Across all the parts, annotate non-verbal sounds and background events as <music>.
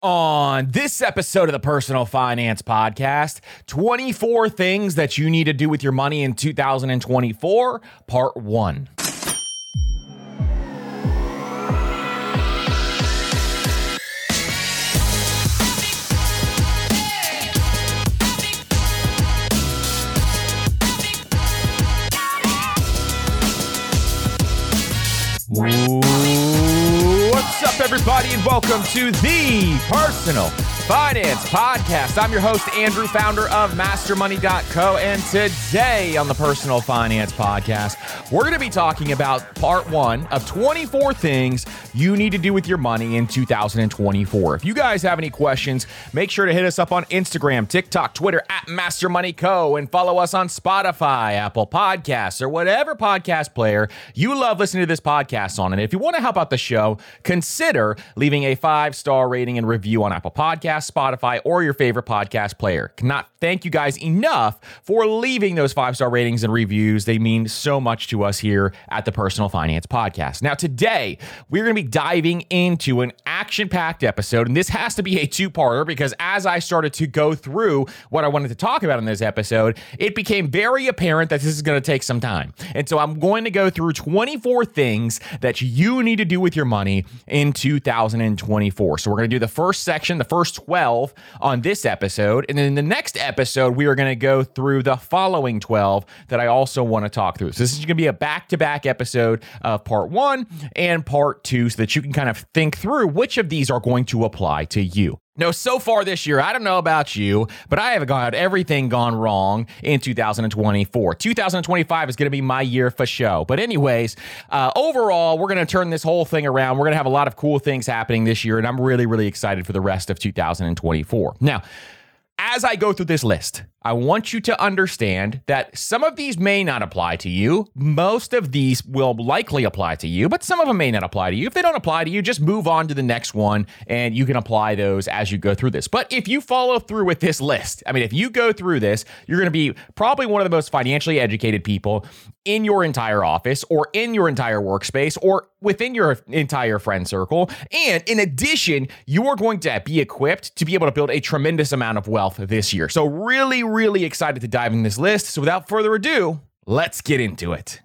On this episode of the Personal Finance Podcast, 24 things that you need to do with your money in 2024, part one. What's up, everybody, and welcome to the Personal Finance Podcast. I'm your host, Andrew, founder of MasterMoney.co, and today on the Personal Finance Podcast, we're going to be talking about part one of 24 things you need to do with your money in 2024. If you guys have any questions, make sure to hit us up on Instagram, TikTok, Twitter at MasterMoneyCo, and follow us on Spotify, Apple Podcasts, or whatever podcast player you love listening to this podcast on. And if you want to help out the show, consider leaving a five star rating and review on Apple Podcasts, Spotify, or your favorite podcast player. Cannot thank you guys enough for leaving those five star ratings and reviews. They mean so much to us here at the Personal Finance Podcast. Now, today, we're going to be diving into an action packed episode, and this has to be a two parter because as I started to go through what I wanted to talk about in this episode, it became very apparent that this is going to take some time. And so I'm going to go through 24 things that you need to do with your money in 2024. So we're going to do the first section, the first 12 on this episode. And then in the next episode, we are going to go through the following 12 that I also want to talk through. So this is going to be a back to back episode of part one and part two so that you can kind of think through which of these are going to apply to you. No, so far this year, I don't know about you, but I have got everything gone wrong in 2024. 2025 is going to be my year for show. But, anyways, uh, overall, we're going to turn this whole thing around. We're going to have a lot of cool things happening this year, and I'm really, really excited for the rest of 2024. Now, as I go through this list, I want you to understand that some of these may not apply to you. Most of these will likely apply to you, but some of them may not apply to you. If they don't apply to you, just move on to the next one and you can apply those as you go through this. But if you follow through with this list, I mean, if you go through this, you're going to be probably one of the most financially educated people in your entire office or in your entire workspace or within your entire friend circle. And in addition, you are going to be equipped to be able to build a tremendous amount of wealth this year. So, really, really excited to dive in this list. So, without further ado, let's get into it.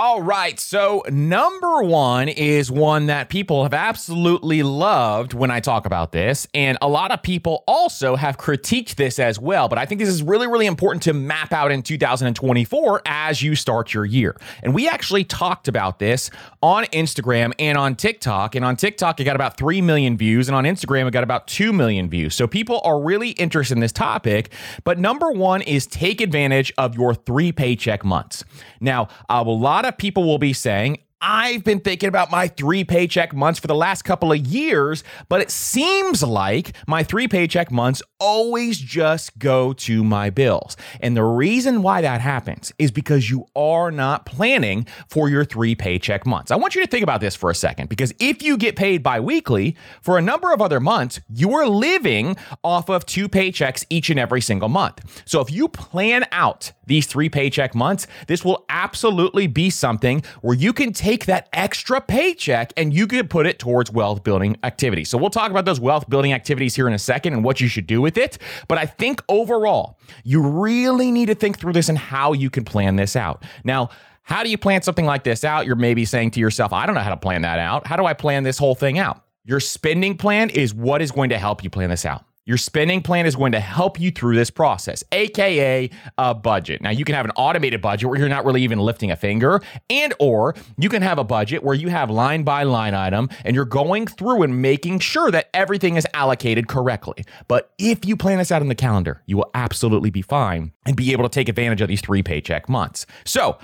All right. So, number one is one that people have absolutely loved when I talk about this. And a lot of people also have critiqued this as well. But I think this is really, really important to map out in 2024 as you start your year. And we actually talked about this on Instagram and on TikTok. And on TikTok, it got about 3 million views. And on Instagram, it got about 2 million views. So, people are really interested in this topic. But number one is take advantage of your three paycheck months. Now, a lot of of people will be saying, I've been thinking about my three paycheck months for the last couple of years, but it seems like my three paycheck months always just go to my bills. And the reason why that happens is because you are not planning for your three paycheck months. I want you to think about this for a second because if you get paid biweekly for a number of other months, you are living off of two paychecks each and every single month. So if you plan out these three paycheck months, this will absolutely be something where you can take that extra paycheck and you can put it towards wealth building activities. So we'll talk about those wealth building activities here in a second and what you should do with it. But I think overall, you really need to think through this and how you can plan this out. Now, how do you plan something like this out? You're maybe saying to yourself, I don't know how to plan that out. How do I plan this whole thing out? Your spending plan is what is going to help you plan this out. Your spending plan is going to help you through this process, aka a uh, budget. Now you can have an automated budget where you're not really even lifting a finger, and or you can have a budget where you have line by line item and you're going through and making sure that everything is allocated correctly. But if you plan this out in the calendar, you will absolutely be fine and be able to take advantage of these three paycheck months. So,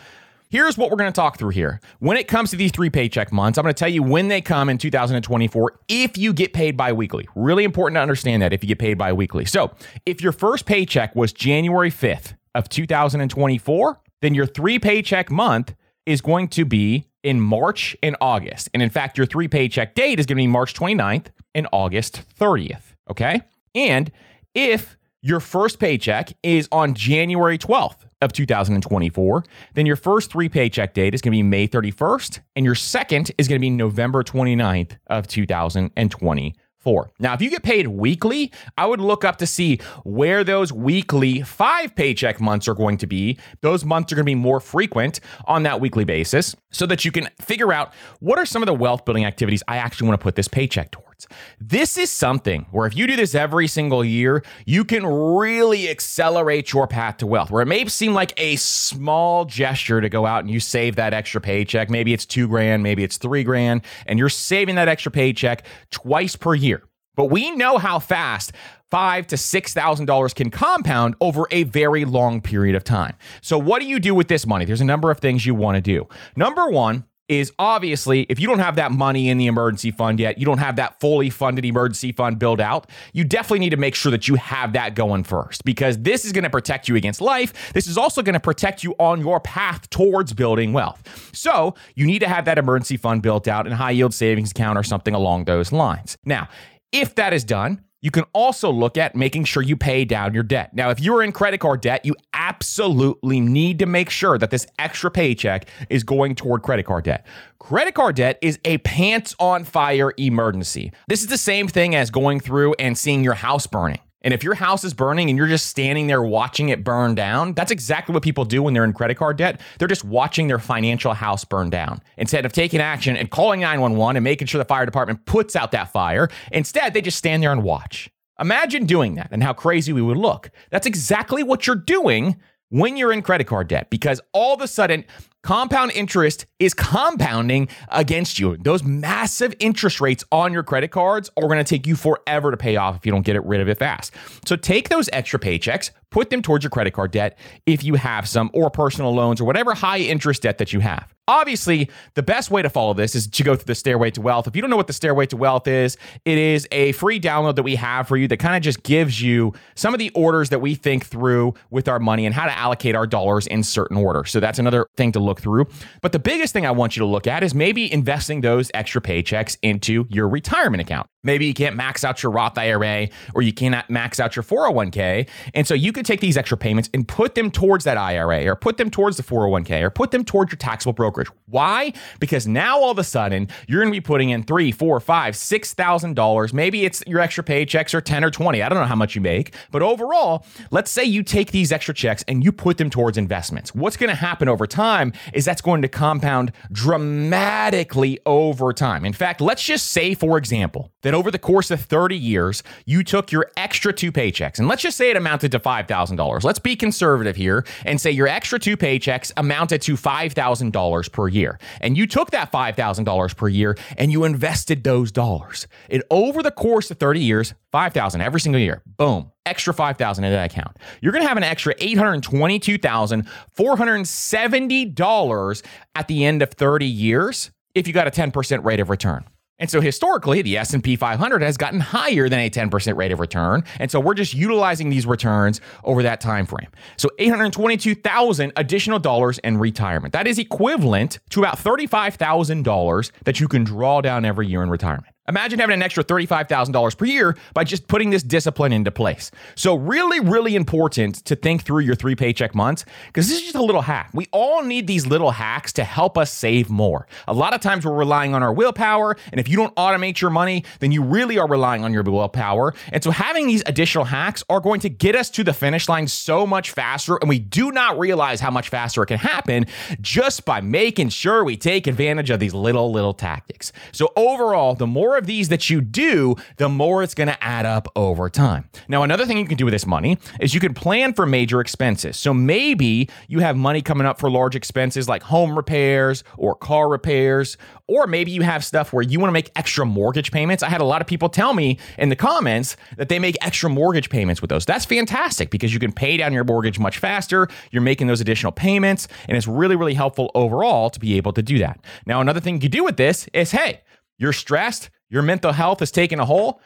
Here's what we're going to talk through here. When it comes to these three paycheck months, I'm going to tell you when they come in 2024 if you get paid biweekly. Really important to understand that if you get paid biweekly. So, if your first paycheck was January 5th of 2024, then your three paycheck month is going to be in March and August. And in fact, your three paycheck date is going to be March 29th and August 30th. Okay. And if your first paycheck is on January 12th, of 2024. Then your first three paycheck date is going to be May 31st, and your second is going to be November 29th of 2020 for. Now, if you get paid weekly, I would look up to see where those weekly five paycheck months are going to be. Those months are going to be more frequent on that weekly basis so that you can figure out what are some of the wealth building activities I actually want to put this paycheck towards. This is something where if you do this every single year, you can really accelerate your path to wealth. Where it may seem like a small gesture to go out and you save that extra paycheck. Maybe it's two grand, maybe it's three grand, and you're saving that extra paycheck twice per year. But we know how fast five to six thousand dollars can compound over a very long period of time. So, what do you do with this money? There's a number of things you want to do. Number one is obviously if you don't have that money in the emergency fund yet, you don't have that fully funded emergency fund built out, you definitely need to make sure that you have that going first because this is going to protect you against life. This is also going to protect you on your path towards building wealth. So, you need to have that emergency fund built out and high yield savings account or something along those lines. Now, if that is done, you can also look at making sure you pay down your debt. Now, if you're in credit card debt, you absolutely need to make sure that this extra paycheck is going toward credit card debt. Credit card debt is a pants on fire emergency. This is the same thing as going through and seeing your house burning. And if your house is burning and you're just standing there watching it burn down, that's exactly what people do when they're in credit card debt. They're just watching their financial house burn down. Instead of taking action and calling 911 and making sure the fire department puts out that fire, instead they just stand there and watch. Imagine doing that and how crazy we would look. That's exactly what you're doing when you're in credit card debt because all of a sudden compound interest is compounding against you. Those massive interest rates on your credit cards are going to take you forever to pay off if you don't get it rid of it fast. So take those extra paychecks, put them towards your credit card debt if you have some, or personal loans, or whatever high interest debt that you have. Obviously, the best way to follow this is to go through the Stairway to Wealth. If you don't know what the Stairway to Wealth is, it is a free download that we have for you that kind of just gives you some of the orders that we think through with our money and how to allocate our dollars in certain order. So that's another thing to look through. But the biggest thing I want you to look at is maybe investing those extra paychecks into your retirement account. Maybe you can't max out your Roth IRA or you cannot max out your 401k. And so you could take these extra payments and put them towards that IRA or put them towards the 401k or put them towards your taxable brokerage. Why? Because now all of a sudden you're going to be putting in three, four, five, six thousand dollars. Maybe it's your extra paychecks or 10 or 20. I don't know how much you make. But overall, let's say you take these extra checks and you put them towards investments. What's going to happen over time is that's going to compound dramatically over time. In fact, let's just say, for example, that over the course of 30 years, you took your extra two paychecks, and let's just say it amounted to $5,000. Let's be conservative here and say your extra two paychecks amounted to $5,000 per year. And you took that $5,000 per year and you invested those dollars. And over the course of 30 years, 5,000 every single year. Boom. Extra 5,000 in that account. You're going to have an extra $822,470 at the end of 30 years if you got a 10% rate of return. And so historically, the S&P 500 has gotten higher than a 10% rate of return. And so we're just utilizing these returns over that time frame. So 822,000 additional dollars in retirement. That is equivalent to about $35,000 that you can draw down every year in retirement. Imagine having an extra $35,000 per year by just putting this discipline into place. So, really, really important to think through your three paycheck months because this is just a little hack. We all need these little hacks to help us save more. A lot of times we're relying on our willpower, and if you don't automate your money, then you really are relying on your willpower. And so, having these additional hacks are going to get us to the finish line so much faster, and we do not realize how much faster it can happen just by making sure we take advantage of these little, little tactics. So, overall, the more more of these that you do, the more it's going to add up over time. Now, another thing you can do with this money is you can plan for major expenses. So maybe you have money coming up for large expenses like home repairs or car repairs, or maybe you have stuff where you want to make extra mortgage payments. I had a lot of people tell me in the comments that they make extra mortgage payments with those. That's fantastic because you can pay down your mortgage much faster. You're making those additional payments, and it's really, really helpful overall to be able to do that. Now, another thing you do with this is hey, you're stressed, your mental health is taking a hole,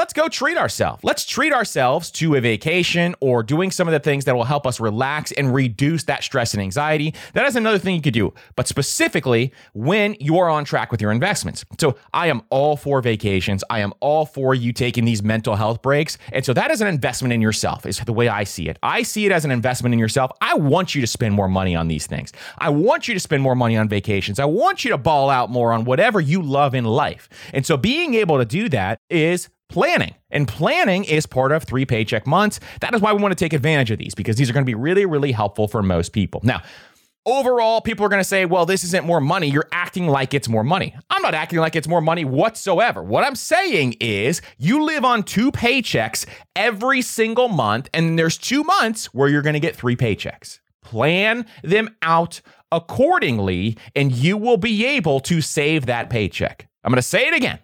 let's go treat ourselves. Let's treat ourselves to a vacation or doing some of the things that will help us relax and reduce that stress and anxiety. That is another thing you could do, but specifically when you are on track with your investments. So I am all for vacations. I am all for you taking these mental health breaks. And so that is an investment in yourself, is the way I see it. I see it as an investment in yourself. I want you to spend more money on these things. I want you to spend more money on vacations. I want you to ball out more on whatever you love in life. And so being able to do that is planning. And planning is part of three paycheck months. That is why we want to take advantage of these because these are going to be really, really helpful for most people. Now, overall, people are going to say, well, this isn't more money. You're acting like it's more money. I'm not acting like it's more money whatsoever. What I'm saying is you live on two paychecks every single month, and there's two months where you're going to get three paychecks. Plan them out accordingly, and you will be able to save that paycheck. I'm going to say it again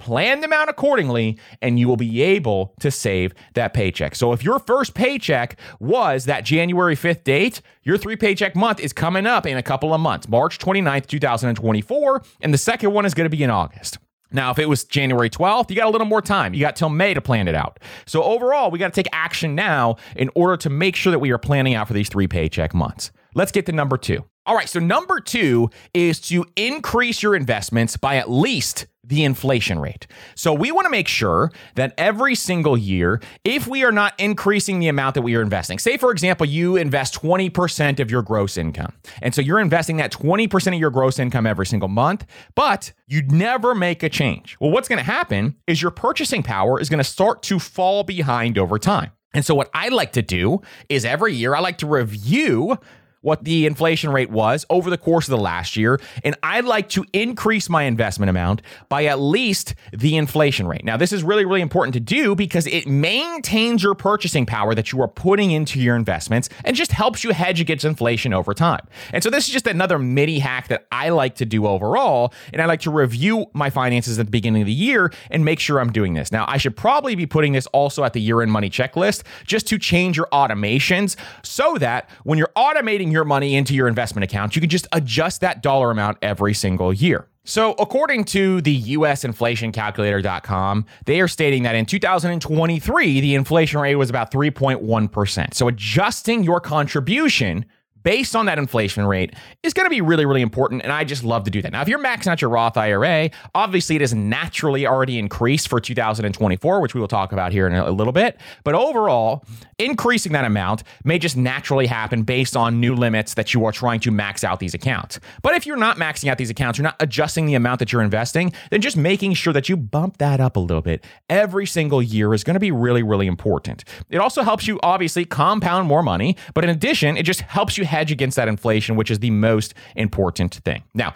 plan them out accordingly, and you will be able to save that paycheck. So if your first paycheck was that January 5th date, your three paycheck month is coming up in a couple of months, March 29th, 2024, and the second one is going to be in August. Now, if it was January 12th, you got a little more time. You got till May to plan it out. So, overall, we got to take action now in order to make sure that we are planning out for these three paycheck months. Let's get to number two. All right, so number two is to increase your investments by at least the inflation rate. So we want to make sure that every single year, if we are not increasing the amount that we are investing, say, for example, you invest 20% of your gross income. And so you're investing that 20% of your gross income every single month, but you'd never make a change. Well, what's going to happen is your purchasing power is going to start to fall behind over time. And so, what I like to do is every year I like to review what the inflation rate was over the course of the last year. And I'd like to increase my investment amount by at least the inflation rate. Now, this is really, really important to do because it maintains your purchasing power that you are putting into your investments and just helps you hedge against inflation over time. And so, this is just another mini hack that I like to do overall. And I like to review my finances at the beginning of the year and make sure I'm doing this. Now, I should probably be putting this also at the year end money checklist just to change your automations so that when you're automating your money into your investment account, you can just adjust that dollar amount every single year. So, according to the usinflationcalculator.com, they are stating that in 2023, the inflation rate was about 3.1%. So, adjusting your contribution based on that inflation rate is going to be really, really important. And I just love to do that. Now, if you're maxing out your Roth IRA, obviously it is naturally already increased for 2024, which we will talk about here in a little bit. But overall, increasing that amount may just naturally happen based on new limits that you are trying to max out these accounts. But if you're not maxing out these accounts, you're not adjusting the amount that you're investing, then just making sure that you bump that up a little bit every single year is going to be really, really important. It also helps you obviously compound more money, but in addition, it just helps you hedge against that inflation, which is the most important thing. Now,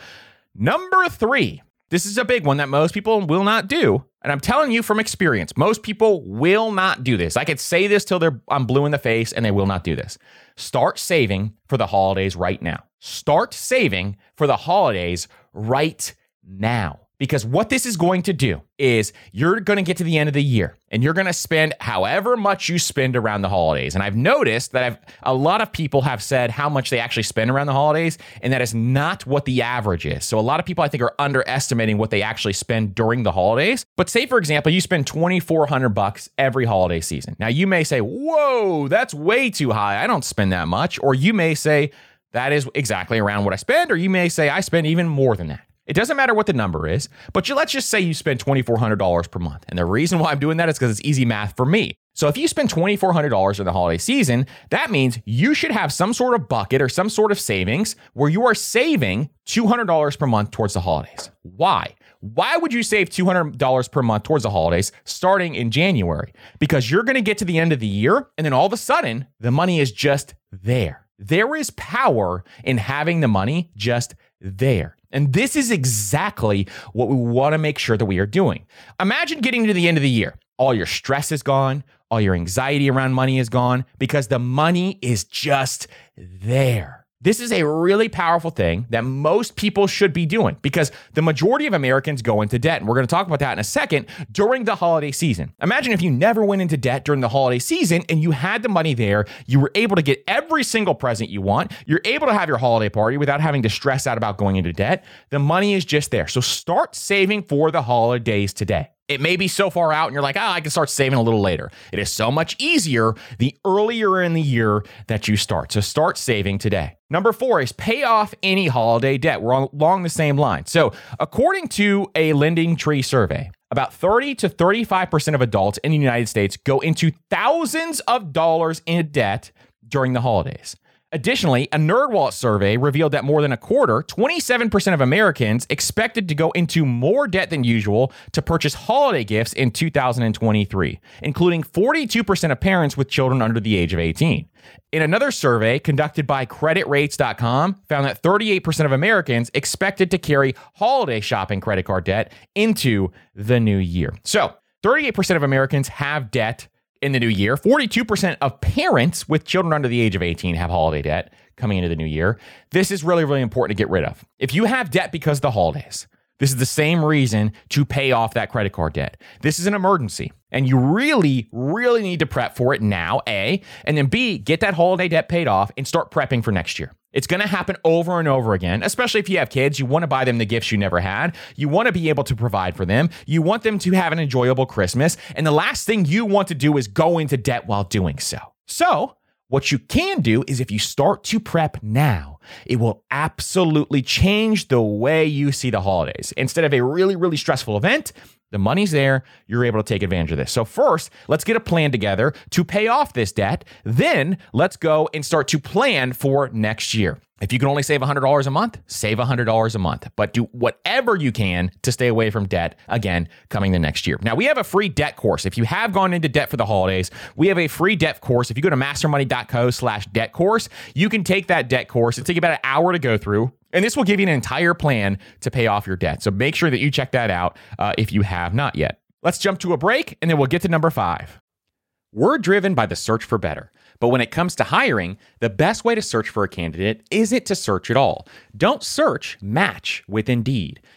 number three, this is a big one that most people will not do. And I'm telling you from experience, most people will not do this. I could say this till they're I'm blue in the face and they will not do this. Start saving for the holidays right now. Start saving for the holidays right now. Because what this is going to do is you're going to get to the end of the year and you're going to spend however much you spend around the holidays. And I've noticed that I've, a lot of people have said how much they actually spend around the holidays, and that is not what the average is. So a lot of people I think are underestimating what they actually spend during the holidays. But say for example, you spend 2400 bucks every holiday season. Now you may say, "Whoa, that's way too high. I don't spend that much." Or you may say, that is exactly around what I spend, or you may say I spend even more than that. It doesn't matter what the number is, but you, let's just say you spend $2,400 per month. And the reason why I'm doing that is because it's easy math for me. So if you spend $2,400 in the holiday season, that means you should have some sort of bucket or some sort of savings where you are saving $200 per month towards the holidays. Why? Why would you save $200 per month towards the holidays starting in January? Because you're going to get to the end of the year and then all of a sudden the money is just there. There is power in having the money just there. And this is exactly what we want to make sure that we are doing. Imagine getting to the end of the year. All your stress is gone, all your anxiety around money is gone because the money is just there. This is a really powerful thing that most people should be doing because the majority of Americans go into debt. And we're going to talk about that in a second during the holiday season. Imagine if you never went into debt during the holiday season and you had the money there, you were able to get every single present you want, you're able to have your holiday party without having to stress out about going into debt. The money is just there. So start saving for the holidays today. It may be so far out and you're like, ah, oh, I can start saving a little later. It is so much easier the earlier in the year that you start. So start saving today. Number four is pay off any holiday debt. We're along the same line. So, according to a Lending Tree survey, about 30 to 35% of adults in the United States go into thousands of dollars in debt during the holidays. Additionally, a NerdWallet survey revealed that more than a quarter, 27% of Americans expected to go into more debt than usual to purchase holiday gifts in 2023, including 42% of parents with children under the age of 18. In another survey conducted by creditrates.com found that 38% of Americans expected to carry holiday shopping credit card debt into the new year. So, 38% of Americans have debt in the new year. 42% of parents with children under the age of 18 have holiday debt coming into the new year. This is really, really important to get rid of. If you have debt because of the holidays, this is the same reason to pay off that credit card debt. This is an emergency, and you really, really need to prep for it now, A, and then B, get that holiday debt paid off and start prepping for next year. It's going to happen over and over again, especially if you have kids. You want to buy them the gifts you never had. You want to be able to provide for them. You want them to have an enjoyable Christmas. And the last thing you want to do is go into debt while doing so. So, what you can do is if you start to prep now, it will absolutely change the way you see the holidays. Instead of a really, really stressful event, the money's there. You're able to take advantage of this. So, first, let's get a plan together to pay off this debt. Then, let's go and start to plan for next year. If you can only save $100 a month, save $100 a month, but do whatever you can to stay away from debt again coming the next year. Now, we have a free debt course. If you have gone into debt for the holidays, we have a free debt course. If you go to mastermoney.co slash debt course, you can take that debt course. It takes about an hour to go through. And this will give you an entire plan to pay off your debt. So make sure that you check that out uh, if you have not yet. Let's jump to a break and then we'll get to number five. We're driven by the search for better. But when it comes to hiring, the best way to search for a candidate isn't to search at all. Don't search, match with Indeed.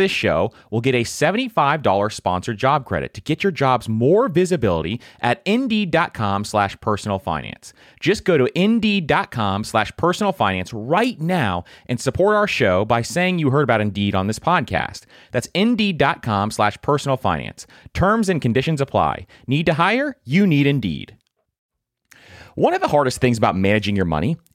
this show will get a $75 sponsored job credit to get your jobs more visibility at Indeed.com slash personal finance. Just go to Indeed.com slash personal finance right now and support our show by saying you heard about Indeed on this podcast. That's Indeed.com slash personal finance. Terms and conditions apply. Need to hire? You need Indeed. One of the hardest things about managing your money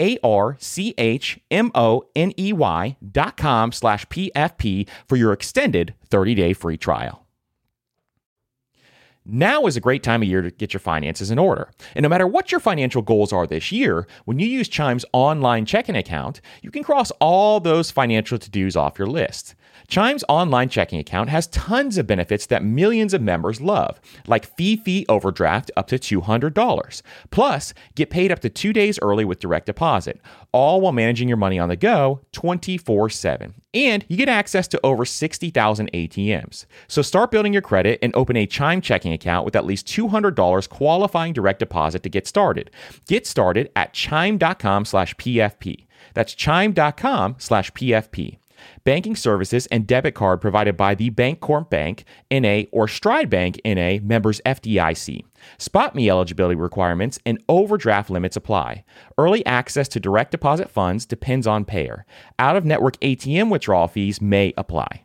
A R C H M O N E Y dot com slash PFP for your extended 30 day free trial. Now is a great time of year to get your finances in order. And no matter what your financial goals are this year, when you use Chime's online checking account, you can cross all those financial to dos off your list. Chime's online checking account has tons of benefits that millions of members love, like fee fee overdraft up to $200. Plus, get paid up to two days early with direct deposit, all while managing your money on the go 24 7. And you get access to over 60,000 ATMs. So start building your credit and open a Chime checking account with at least $200 qualifying direct deposit to get started. Get started at chime.com slash PFP. That's chime.com slash PFP. Banking services and debit card provided by the Bancorp Bank, NA, or Stride Bank, NA, members FDIC. SpotMe eligibility requirements and overdraft limits apply. Early access to direct deposit funds depends on payer. Out of network ATM withdrawal fees may apply.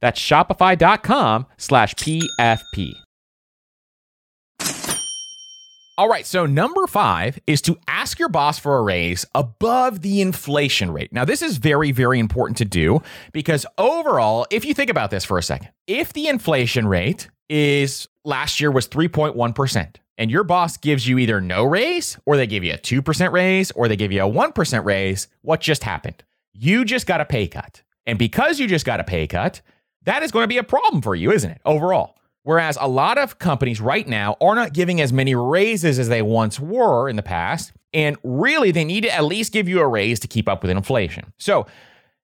That's shopify.com slash PFP. All right, so number five is to ask your boss for a raise above the inflation rate. Now, this is very, very important to do because overall, if you think about this for a second, if the inflation rate is last year was 3.1%, and your boss gives you either no raise or they give you a 2% raise or they give you a 1% raise, what just happened? You just got a pay cut. And because you just got a pay cut, that is going to be a problem for you, isn't it? Overall. Whereas a lot of companies right now are not giving as many raises as they once were in the past. And really, they need to at least give you a raise to keep up with inflation. So,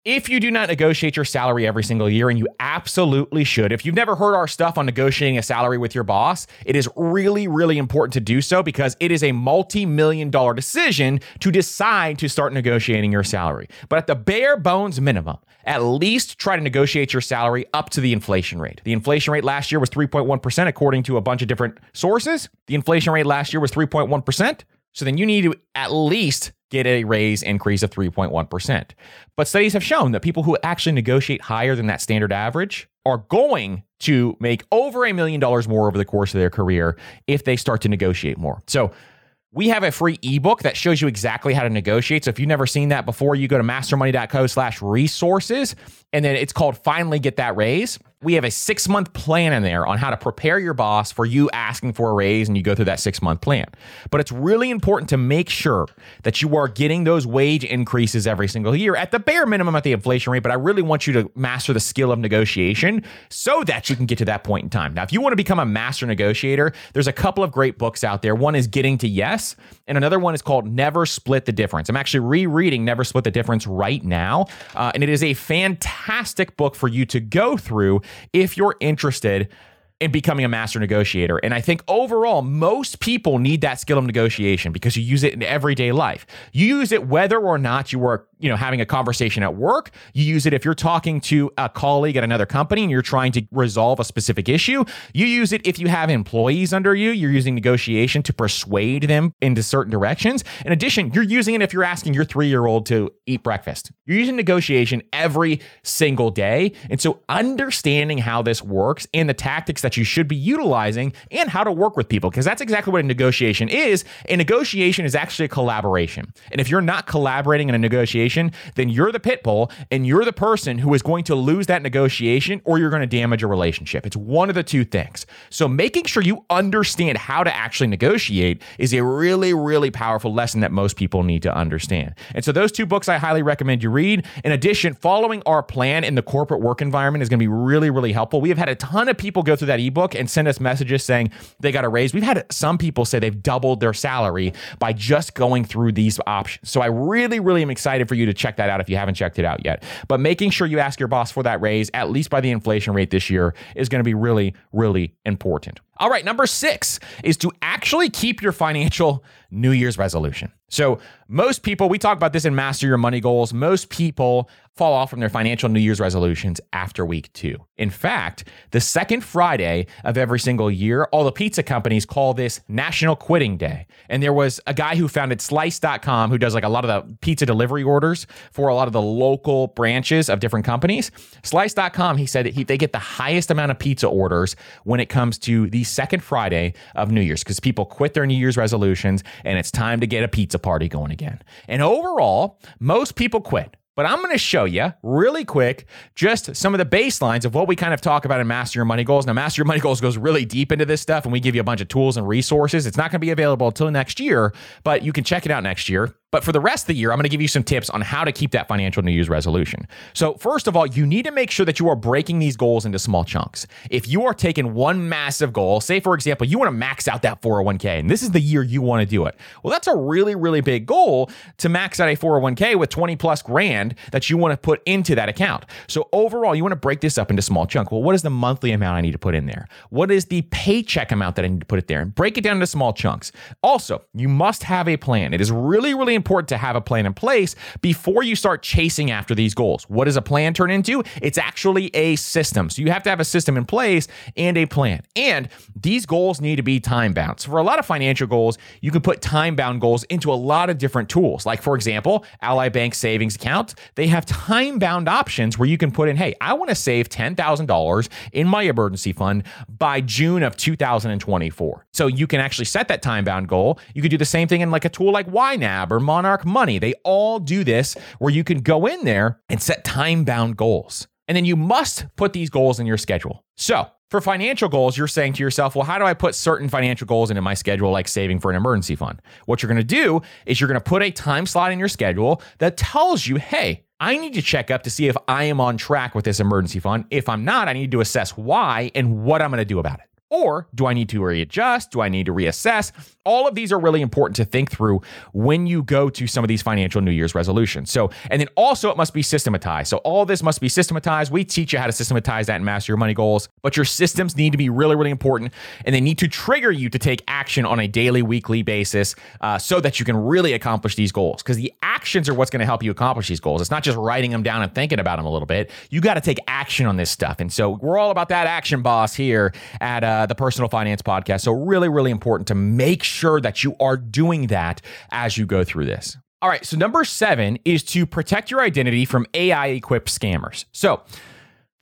if you do not negotiate your salary every single year, and you absolutely should, if you've never heard our stuff on negotiating a salary with your boss, it is really, really important to do so because it is a multi million dollar decision to decide to start negotiating your salary. But at the bare bones minimum, at least try to negotiate your salary up to the inflation rate. The inflation rate last year was 3.1%, according to a bunch of different sources. The inflation rate last year was 3.1%. So then you need to at least get a raise increase of 3.1%. But studies have shown that people who actually negotiate higher than that standard average are going to make over a million dollars more over the course of their career if they start to negotiate more. So we have a free ebook that shows you exactly how to negotiate. So if you've never seen that before, you go to mastermoney.co slash resources, and then it's called Finally Get That Raise we have a six month plan in there on how to prepare your boss for you asking for a raise and you go through that six month plan. But it's really important to make sure that you are getting those wage increases every single year at the bare minimum at the inflation rate. But I really want you to master the skill of negotiation so that you can get to that point in time. Now, if you want to become a master negotiator, there's a couple of great books out there. One is Getting to Yes, and another one is called Never Split the Difference. I'm actually rereading Never Split the Difference right now. Uh, and it is a fantastic book for you to go through if you're interested in becoming a master negotiator. And I think overall, most people need that skill of negotiation because you use it in everyday life. You use it whether or not you are you know, having a conversation at work. You use it if you're talking to a colleague at another company and you're trying to resolve a specific issue. You use it if you have employees under you. You're using negotiation to persuade them into certain directions. In addition, you're using it if you're asking your three year old to eat breakfast. You're using negotiation every single day. And so understanding how this works and the tactics you should be utilizing and how to work with people, because that's exactly what a negotiation is. A negotiation is actually a collaboration. And if you're not collaborating in a negotiation, negotiation, then you're the pit bull and you're the person who is going to lose that negotiation or you're going to damage a relationship. It's one of the two things. So making sure you understand how to actually negotiate is a really, really powerful lesson that most people need to understand. And so those two books I highly recommend you read. In addition, following our plan in the corporate work environment is going to be really, really helpful. We have had a ton of people go through that ebook and send us messages saying they got a raise. We've had some people say they've doubled their salary by just going through these options. So I really, really am excited for you you to check that out if you haven't checked it out yet. But making sure you ask your boss for that raise, at least by the inflation rate this year, is going to be really, really important. All right, number six is to actually keep your financial New Year's resolution. So, most people, we talk about this in Master Your Money Goals. Most people fall off from their financial New Year's resolutions after week two. In fact, the second Friday of every single year, all the pizza companies call this National Quitting Day. And there was a guy who founded Slice.com who does like a lot of the pizza delivery orders for a lot of the local branches of different companies. Slice.com, he said that he, they get the highest amount of pizza orders when it comes to the second Friday of New Year's because people quit their New Year's resolutions and it's time to get a pizza party going again. And overall, most people quit. But I'm going to show you really quick just some of the baselines of what we kind of talk about in Master Your Money Goals. Now, Master Your Money Goals goes really deep into this stuff, and we give you a bunch of tools and resources. It's not going to be available until next year, but you can check it out next year. But for the rest of the year, I'm going to give you some tips on how to keep that financial New Year's resolution. So, first of all, you need to make sure that you are breaking these goals into small chunks. If you are taking one massive goal, say, for example, you want to max out that 401k, and this is the year you want to do it. Well, that's a really, really big goal to max out a 401k with 20 plus grand that you want to put into that account. So, overall, you want to break this up into small chunks. Well, what is the monthly amount I need to put in there? What is the paycheck amount that I need to put it there? And break it down into small chunks. Also, you must have a plan. It is really, really important to have a plan in place before you start chasing after these goals. What does a plan turn into? It's actually a system. So you have to have a system in place and a plan. And these goals need to be time bound. So for a lot of financial goals, you can put time bound goals into a lot of different tools. Like, for example, Ally Bank Savings Account, they have time bound options where you can put in, hey, I want to save $10,000 in my emergency fund by June of 2024. So you can actually set that time bound goal. You could do the same thing in like a tool like YNAB or Monarch Money. They all do this where you can go in there and set time bound goals. And then you must put these goals in your schedule. So, for financial goals, you're saying to yourself, well, how do I put certain financial goals into my schedule, like saving for an emergency fund? What you're going to do is you're going to put a time slot in your schedule that tells you, hey, I need to check up to see if I am on track with this emergency fund. If I'm not, I need to assess why and what I'm going to do about it. Or do I need to readjust? Do I need to reassess? All of these are really important to think through when you go to some of these financial New Year's resolutions. So, and then also it must be systematized. So, all this must be systematized. We teach you how to systematize that and master your money goals, but your systems need to be really, really important and they need to trigger you to take action on a daily, weekly basis uh, so that you can really accomplish these goals. Because the actions are what's going to help you accomplish these goals. It's not just writing them down and thinking about them a little bit. You got to take action on this stuff. And so, we're all about that action boss here at uh, Uh, the Personal Finance Podcast. So, really, really important to make sure that you are doing that as you go through this. All right, so number seven is to protect your identity from AI equipped scammers. So,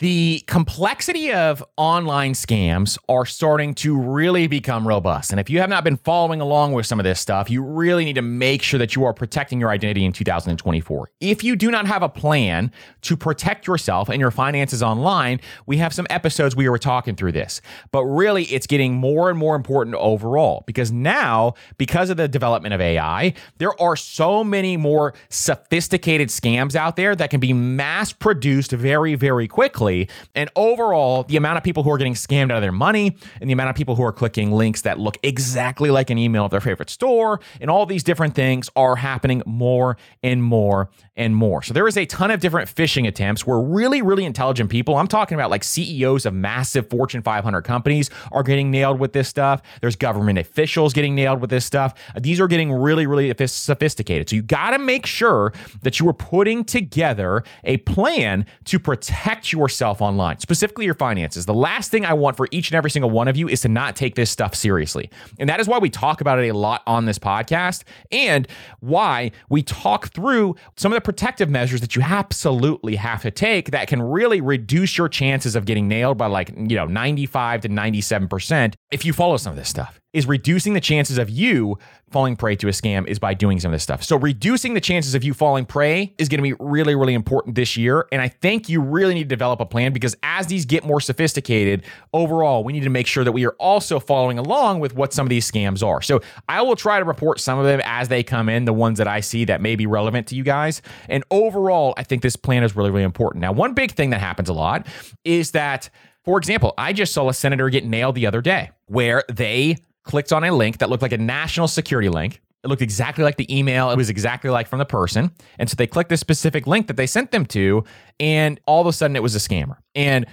the complexity of online scams are starting to really become robust. And if you have not been following along with some of this stuff, you really need to make sure that you are protecting your identity in 2024. If you do not have a plan to protect yourself and your finances online, we have some episodes we were talking through this. But really, it's getting more and more important overall because now, because of the development of AI, there are so many more sophisticated scams out there that can be mass produced very, very quickly and overall, the amount of people who are getting scammed out of their money and the amount of people who are clicking links that look exactly like an email of their favorite store and all these different things are happening more and more and more. So there is a ton of different phishing attempts where really, really intelligent people, I'm talking about like CEOs of massive Fortune 500 companies, are getting nailed with this stuff. There's government officials getting nailed with this stuff. These are getting really, really sophisticated. So you got to make sure that you are putting together a plan to protect yourself online, specifically your finances. The last thing I want for each and every single one of you is to not take this stuff seriously. And that is why we talk about it a lot on this podcast and why we talk through some of the protective measures that you absolutely have to take that can really reduce your chances of getting nailed by like, you know, 95 to 97% if you follow some of this stuff is reducing the chances of you falling prey to a scam is by doing some of this stuff. So reducing the chances of you falling prey is going to be really really important this year and I think you really need to develop a plan because as these get more sophisticated, overall we need to make sure that we are also following along with what some of these scams are. So I will try to report some of them as they come in, the ones that I see that may be relevant to you guys. And overall, I think this plan is really really important. Now, one big thing that happens a lot is that for example, I just saw a senator get nailed the other day where they clicked on a link that looked like a national security link. It looked exactly like the email. It was exactly like from the person. And so they clicked this specific link that they sent them to, and all of a sudden it was a scammer. And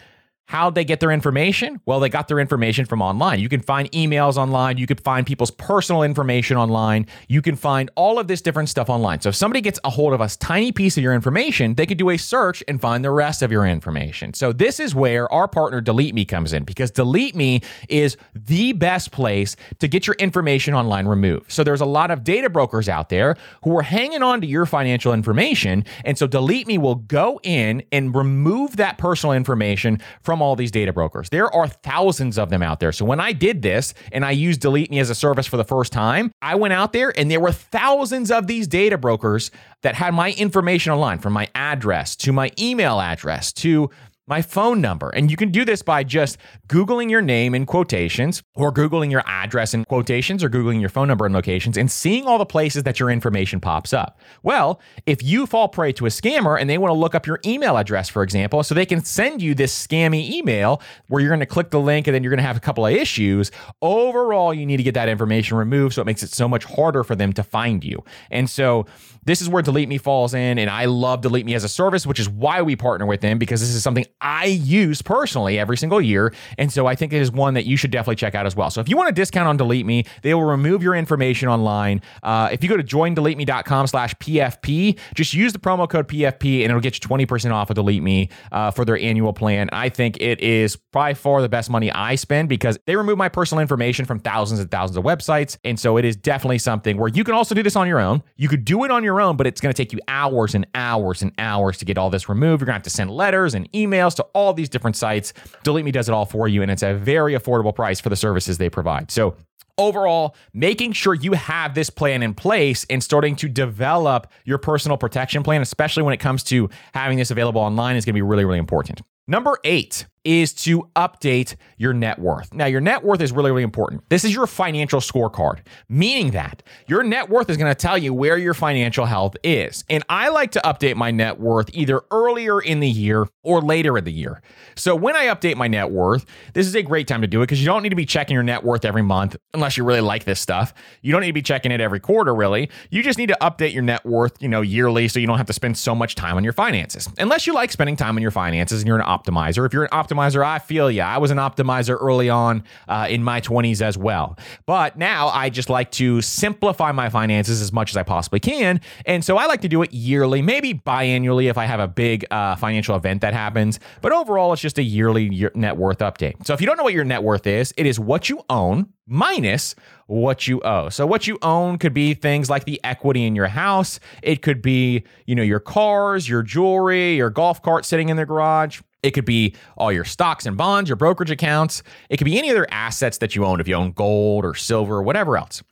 How'd they get their information? Well, they got their information from online. You can find emails online. You could find people's personal information online. You can find all of this different stuff online. So if somebody gets a hold of a tiny piece of your information, they could do a search and find the rest of your information. So this is where our partner Delete Me comes in because Delete Me is the best place to get your information online removed. So there's a lot of data brokers out there who are hanging on to your financial information. And so Delete Me will go in and remove that personal information from from all these data brokers. There are thousands of them out there. So when I did this and I used Delete Me as a service for the first time, I went out there and there were thousands of these data brokers that had my information online from my address to my email address to my phone number. And you can do this by just Googling your name in quotations, or Googling your address in quotations, or Googling your phone number in locations, and seeing all the places that your information pops up. Well, if you fall prey to a scammer and they want to look up your email address, for example, so they can send you this scammy email where you're going to click the link and then you're going to have a couple of issues, overall, you need to get that information removed so it makes it so much harder for them to find you. And so, this is where Delete Me falls in, and I love Delete Me as a service, which is why we partner with them because this is something I use personally every single year. And so I think it is one that you should definitely check out as well. So if you want a discount on Delete Me, they will remove your information online. Uh, if you go to joindeleteme.com slash PFP, just use the promo code PFP and it'll get you 20% off of Delete Me uh, for their annual plan. I think it is by far the best money I spend because they remove my personal information from thousands and thousands of websites. And so it is definitely something where you can also do this on your own. You could do it on your own, but it's going to take you hours and hours and hours to get all this removed. You're going to have to send letters and emails to all these different sites. Delete Me does it all for you, and it's a very affordable price for the services they provide. So, overall, making sure you have this plan in place and starting to develop your personal protection plan, especially when it comes to having this available online, is going to be really, really important. Number eight, is to update your net worth. Now, your net worth is really, really important. This is your financial scorecard, meaning that your net worth is going to tell you where your financial health is. And I like to update my net worth either earlier in the year or later in the year. So when I update my net worth, this is a great time to do it because you don't need to be checking your net worth every month unless you really like this stuff. You don't need to be checking it every quarter, really. You just need to update your net worth, you know, yearly so you don't have to spend so much time on your finances. Unless you like spending time on your finances and you're an optimizer. If you're an optimizer, optimizer. I feel you. I was an optimizer early on uh, in my 20s as well. But now I just like to simplify my finances as much as I possibly can. And so I like to do it yearly, maybe biannually if I have a big uh, financial event that happens. But overall, it's just a yearly net worth update. So if you don't know what your net worth is, it is what you own minus what you owe. So what you own could be things like the equity in your house. It could be, you know, your cars, your jewelry, your golf cart sitting in the garage. It could be all your stocks and bonds, your brokerage accounts. It could be any other assets that you own if you own gold or silver or whatever else.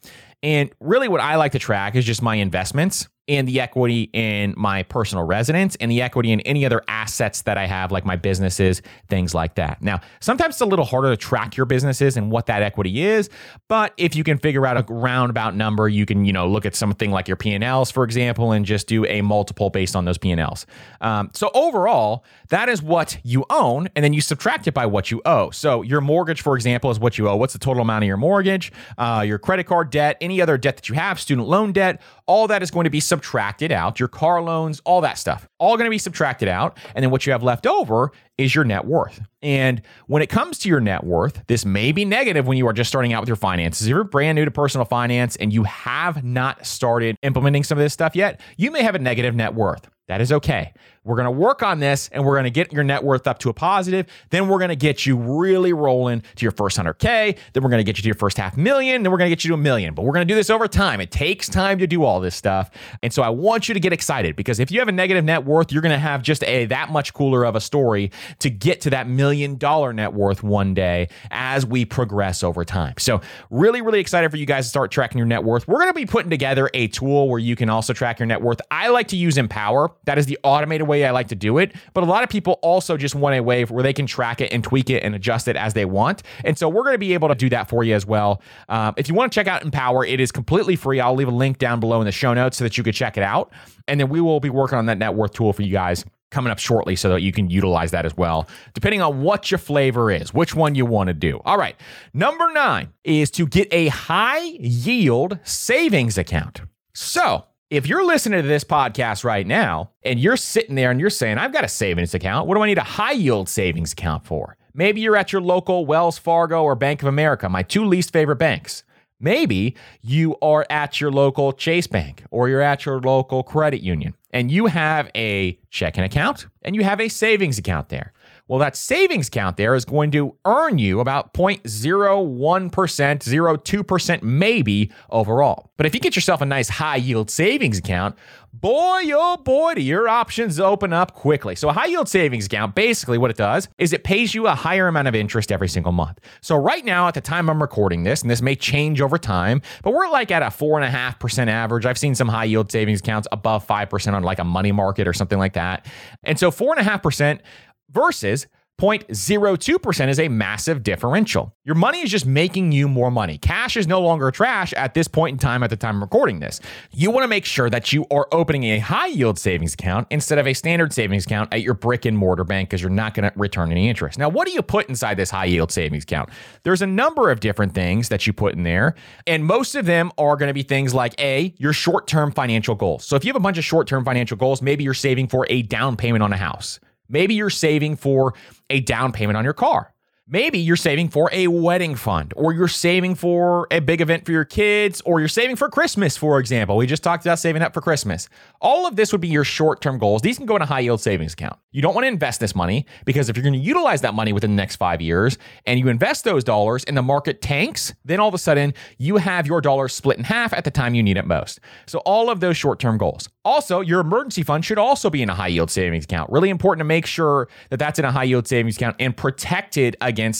And really what I like to track is just my investments and the equity in my personal residence and the equity in any other assets that I have, like my businesses, things like that. Now, sometimes it's a little harder to track your businesses and what that equity is, but if you can figure out a roundabout number, you can, you know, look at something like your P&Ls, for example, and just do a multiple based on those P&Ls. Um, so overall, that is what you own, and then you subtract it by what you owe. So your mortgage, for example, is what you owe. What's the total amount of your mortgage? Uh, your credit card debt, any other debt that you have, student loan debt, all that is going to be subtracted out. Your car loans, all that stuff, all going to be subtracted out. And then what you have left over is your net worth. And when it comes to your net worth, this may be negative when you are just starting out with your finances. If you're brand new to personal finance and you have not started implementing some of this stuff yet, you may have a negative net worth. That is okay. We're going to work on this and we're going to get your net worth up to a positive. Then we're going to get you really rolling to your first 100K. Then we're going to get you to your first half million. Then we're going to get you to a million. But we're going to do this over time. It takes time to do all this stuff. And so I want you to get excited because if you have a negative net worth, you're going to have just a that much cooler of a story to get to that million dollar net worth one day as we progress over time. So really, really excited for you guys to start tracking your net worth. We're going to be putting together a tool where you can also track your net worth. I like to use Empower. That is the automated way I like to do it. But a lot of people also just want a way where they can track it and tweak it and adjust it as they want. And so we're going to be able to do that for you as well. Um, if you want to check out Empower, it is completely free. I'll leave a link down below in the show notes so that you can check it out. And then we will be working on that net worth tool for you guys coming up shortly so that you can utilize that as well, depending on what your flavor is, which one you want to do. All right. Number nine is to get a high yield savings account. So, if you're listening to this podcast right now and you're sitting there and you're saying, I've got a savings account, what do I need a high yield savings account for? Maybe you're at your local Wells Fargo or Bank of America, my two least favorite banks. Maybe you are at your local Chase Bank or you're at your local credit union and you have a checking account and you have a savings account there. Well, that savings count there is going to earn you about 0.01%, 0.02% maybe overall. But if you get yourself a nice high yield savings account, boy, oh boy, do your options open up quickly. So, a high yield savings account, basically what it does is it pays you a higher amount of interest every single month. So, right now, at the time I'm recording this, and this may change over time, but we're like at a 4.5% average. I've seen some high yield savings accounts above 5% on like a money market or something like that. And so, 4.5% versus 0.02% is a massive differential. Your money is just making you more money. Cash is no longer trash at this point in time, at the time recording this. You want to make sure that you are opening a high yield savings account instead of a standard savings account at your brick and mortar bank because you're not going to return any interest. Now, what do you put inside this high yield savings account? There's a number of different things that you put in there, and most of them are going to be things like A, your short term financial goals. So if you have a bunch of short term financial goals, maybe you're saving for a down payment on a house. Maybe you're saving for a down payment on your car. Maybe you're saving for a wedding fund, or you're saving for a big event for your kids, or you're saving for Christmas, for example. We just talked about saving up for Christmas. All of this would be your short term goals. These can go in a high yield savings account. You don't want to invest this money because if you're going to utilize that money within the next five years and you invest those dollars and the market tanks, then all of a sudden you have your dollars split in half at the time you need it most. So, all of those short term goals. Also, your emergency fund should also be in a high yield savings account. Really important to make sure that that's in a high yield savings account and protected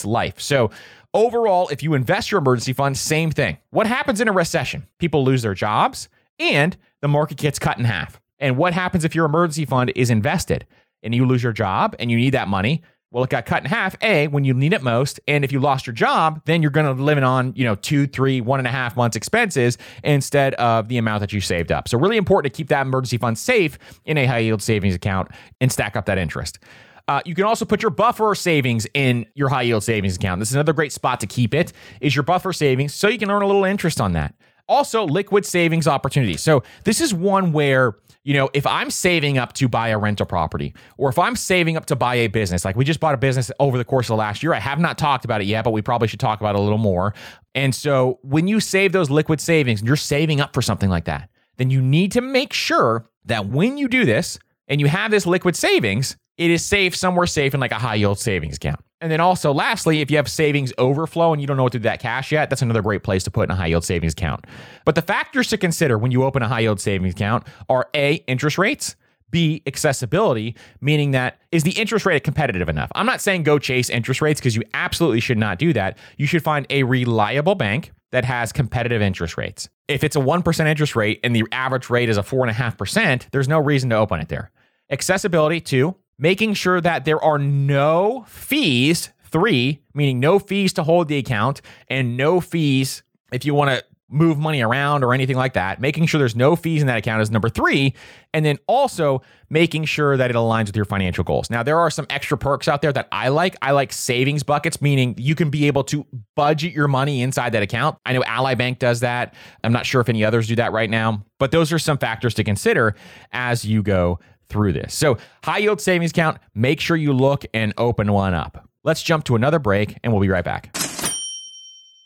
life. So, overall, if you invest your emergency fund, same thing. What happens in a recession? People lose their jobs and the market gets cut in half. And what happens if your emergency fund is invested and you lose your job and you need that money? Well, it got cut in half. A, when you need it most, and if you lost your job, then you're going to live on, you know, two, three, one and a half months expenses instead of the amount that you saved up. So, really important to keep that emergency fund safe in a high yield savings account and stack up that interest. Uh, you can also put your buffer savings in your high yield savings account. This is another great spot to keep it. Is your buffer savings so you can earn a little interest on that. Also, liquid savings opportunity. So this is one where you know, if I'm saving up to buy a rental property or if I'm saving up to buy a business, like we just bought a business over the course of the last year, I have not talked about it yet, but we probably should talk about it a little more. And so when you save those liquid savings and you're saving up for something like that, then you need to make sure that when you do this and you have this liquid savings, it is safe somewhere safe in like a high yield savings account. And then also, lastly, if you have savings overflow and you don't know what to do with that cash yet, that's another great place to put in a high yield savings account. But the factors to consider when you open a high yield savings account are A, interest rates. B, accessibility, meaning that is the interest rate competitive enough? I'm not saying go chase interest rates because you absolutely should not do that. You should find a reliable bank that has competitive interest rates. If it's a 1% interest rate and the average rate is a 4.5%, there's no reason to open it there. Accessibility, two, making sure that there are no fees, three, meaning no fees to hold the account and no fees if you want to move money around or anything like that. Making sure there's no fees in that account is number three. And then also making sure that it aligns with your financial goals. Now, there are some extra perks out there that I like. I like savings buckets, meaning you can be able to budget your money inside that account. I know Ally Bank does that. I'm not sure if any others do that right now, but those are some factors to consider as you go through this. So, high yield savings account, make sure you look and open one up. Let's jump to another break and we'll be right back.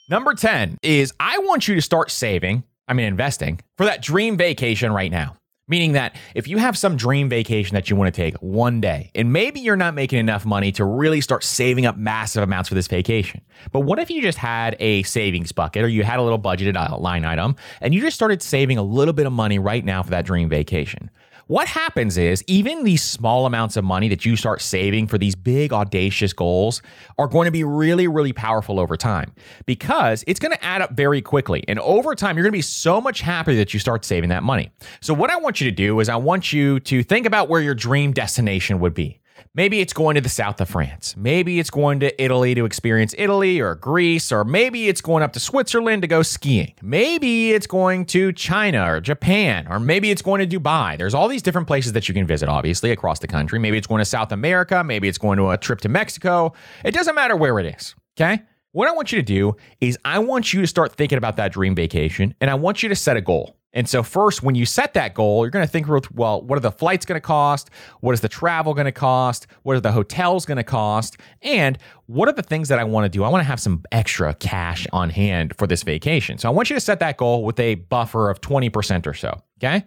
Number 10 is I want you to start saving, I mean, investing for that dream vacation right now. Meaning that if you have some dream vacation that you want to take one day, and maybe you're not making enough money to really start saving up massive amounts for this vacation, but what if you just had a savings bucket or you had a little budgeted uh, line item and you just started saving a little bit of money right now for that dream vacation? What happens is even these small amounts of money that you start saving for these big, audacious goals are going to be really, really powerful over time because it's going to add up very quickly. And over time, you're going to be so much happier that you start saving that money. So, what I want you to do is I want you to think about where your dream destination would be. Maybe it's going to the south of France. Maybe it's going to Italy to experience Italy or Greece, or maybe it's going up to Switzerland to go skiing. Maybe it's going to China or Japan, or maybe it's going to Dubai. There's all these different places that you can visit, obviously, across the country. Maybe it's going to South America. Maybe it's going to a trip to Mexico. It doesn't matter where it is. Okay. What I want you to do is I want you to start thinking about that dream vacation and I want you to set a goal. And so, first, when you set that goal, you're going to think, well, what are the flights going to cost? What is the travel going to cost? What are the hotels going to cost? And what are the things that I want to do? I want to have some extra cash on hand for this vacation. So, I want you to set that goal with a buffer of 20% or so. Okay.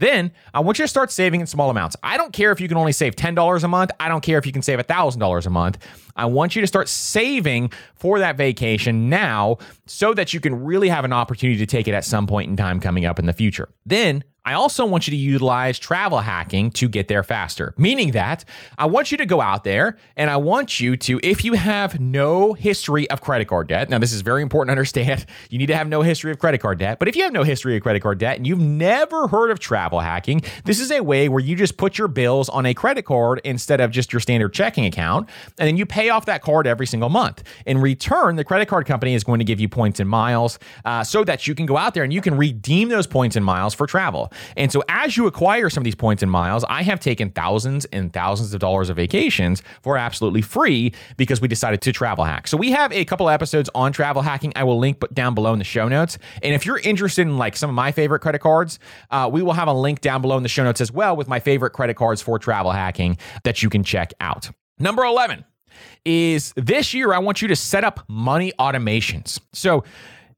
Then I want you to start saving in small amounts. I don't care if you can only save $10 a month. I don't care if you can save $1,000 a month. I want you to start saving for that vacation now so that you can really have an opportunity to take it at some point in time coming up in the future. Then I also want you to utilize travel hacking to get there faster, meaning that I want you to go out there and I want you to, if you have no history of credit card debt, now this is very important to understand, <laughs> you need to have no history of credit card debt, but if you have no history of credit card debt and you've never heard of travel hacking, this is a way where you just put your bills on a credit card instead of just your standard checking account, and then you pay off that card every single month. In return, the credit card company is going to give you points and miles uh, so that you can go out there and you can redeem those points and miles for travel. And so as you acquire some of these points and miles, I have taken thousands and thousands of dollars of vacations for absolutely free because we decided to travel hack. So we have a couple episodes on travel hacking. I will link down below in the show notes. And if you're interested in like some of my favorite credit cards, uh, we will have a link down below in the show notes as well with my favorite credit cards for travel hacking that you can check out. Number 11 is this year, I want you to set up money automations. So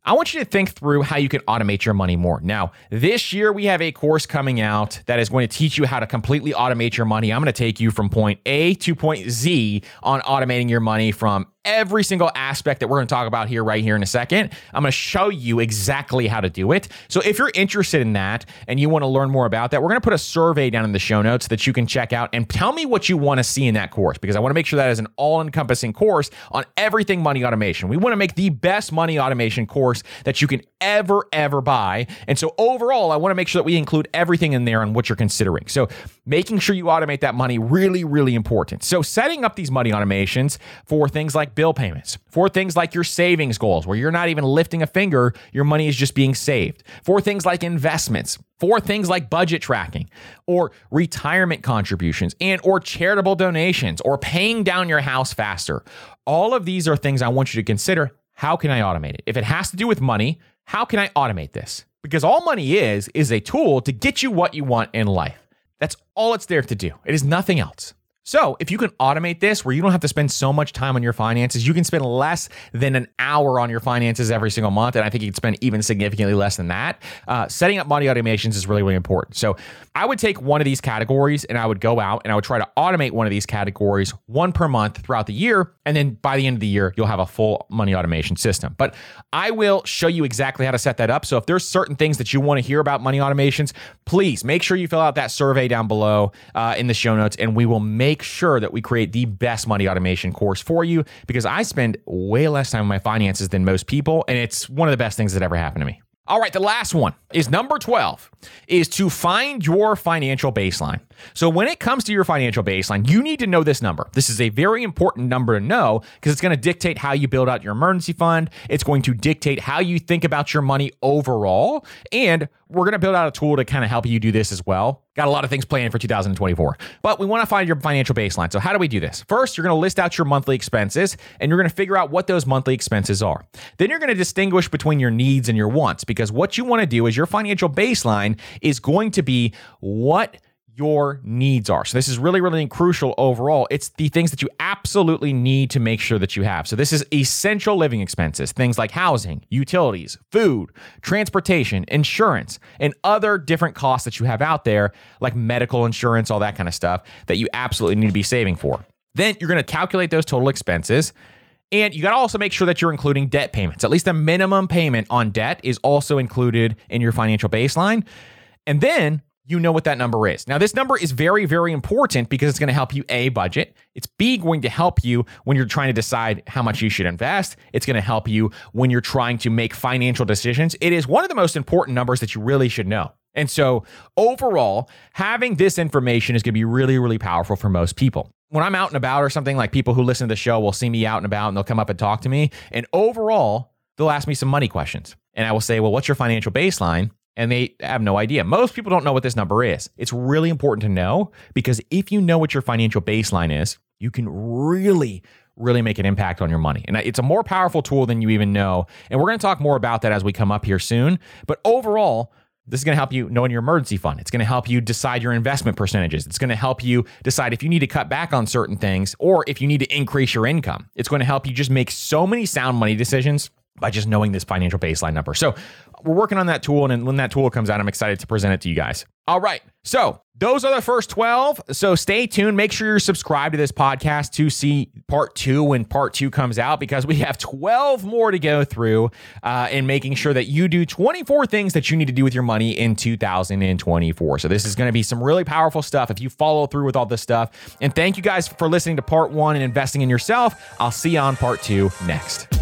I want you to think through how you can automate your money more. Now, this year we have a course coming out that is going to teach you how to completely automate your money. I'm going to take you from point A to point Z on automating your money from every single aspect that we're going to talk about here right here in a second. I'm going to show you exactly how to do it. So if you're interested in that and you want to learn more about that, we're going to put a survey down in the show notes that you can check out and tell me what you want to see in that course because I want to make sure that is an all-encompassing course on everything money automation. We want to make the best money automation course that you can ever ever buy. And so overall, I want to make sure that we include everything in there on what you're considering. So making sure you automate that money really really important. So setting up these money automations for things like bill payments, for things like your savings goals, where you're not even lifting a finger, your money is just being saved, for things like investments, for things like budget tracking or retirement contributions and or charitable donations or paying down your house faster. All of these are things I want you to consider. How can I automate it? If it has to do with money, how can I automate this? Because all money is is a tool to get you what you want in life. That's all it's there to do. It is nothing else. So, if you can automate this where you don't have to spend so much time on your finances, you can spend less than an hour on your finances every single month. And I think you can spend even significantly less than that. Uh, setting up money automations is really, really important. So, I would take one of these categories and I would go out and I would try to automate one of these categories one per month throughout the year. And then by the end of the year, you'll have a full money automation system. But I will show you exactly how to set that up. So, if there's certain things that you want to hear about money automations, please make sure you fill out that survey down below uh, in the show notes and we will make make sure that we create the best money automation course for you because I spend way less time on my finances than most people. And it's one of the best things that ever happened to me. All right, the last one is number 12 is to find your financial baseline. So when it comes to your financial baseline, you need to know this number. This is a very important number to know because it's going to dictate how you build out your emergency fund. It's going to dictate how you think about your money overall, and we're going to build out a tool to kind of help you do this as well. Got a lot of things planned for 2024, but we want to find your financial baseline. So, how do we do this? First, you're going to list out your monthly expenses and you're going to figure out what those monthly expenses are. Then, you're going to distinguish between your needs and your wants because what you want to do is your financial baseline is going to be what your needs are. So this is really, really crucial overall. It's the things that you absolutely need to make sure that you have. So this is essential living expenses, things like housing, utilities, food, transportation, insurance, and other different costs that you have out there, like medical insurance, all that kind of stuff that you absolutely need to be saving for. Then you're going to calculate those total expenses. And you got to also make sure that you're including debt payments. At least a minimum payment on debt is also included in your financial baseline. And then you know what that number is. Now, this number is very, very important because it's going to help you A, budget. It's B, going to help you when you're trying to decide how much you should invest. It's going to help you when you're trying to make financial decisions. It is one of the most important numbers that you really should know. And so, overall, having this information is going to be really, really powerful for most people. When I'm out and about or something, like people who listen to the show will see me out and about and they'll come up and talk to me. And overall, they'll ask me some money questions. And I will say, Well, what's your financial baseline? And they have no idea. Most people don't know what this number is. It's really important to know because if you know what your financial baseline is, you can really really make an impact on your money. And it's a more powerful tool than you even know. And we're going to talk more about that as we come up here soon. But overall, this is going to help you know in your emergency fund. It's going to help you decide your investment percentages. It's going to help you decide if you need to cut back on certain things or if you need to increase your income. It's going to help you just make so many sound money decisions by just knowing this financial baseline number. So we're working on that tool. And when that tool comes out, I'm excited to present it to you guys. All right. So those are the first 12. So stay tuned. Make sure you're subscribed to this podcast to see part two when part two comes out because we have 12 more to go through uh, in making sure that you do 24 things that you need to do with your money in 2024. So this is going to be some really powerful stuff if you follow through with all this stuff. And thank you guys for listening to part one and investing in yourself. I'll see you on part two next.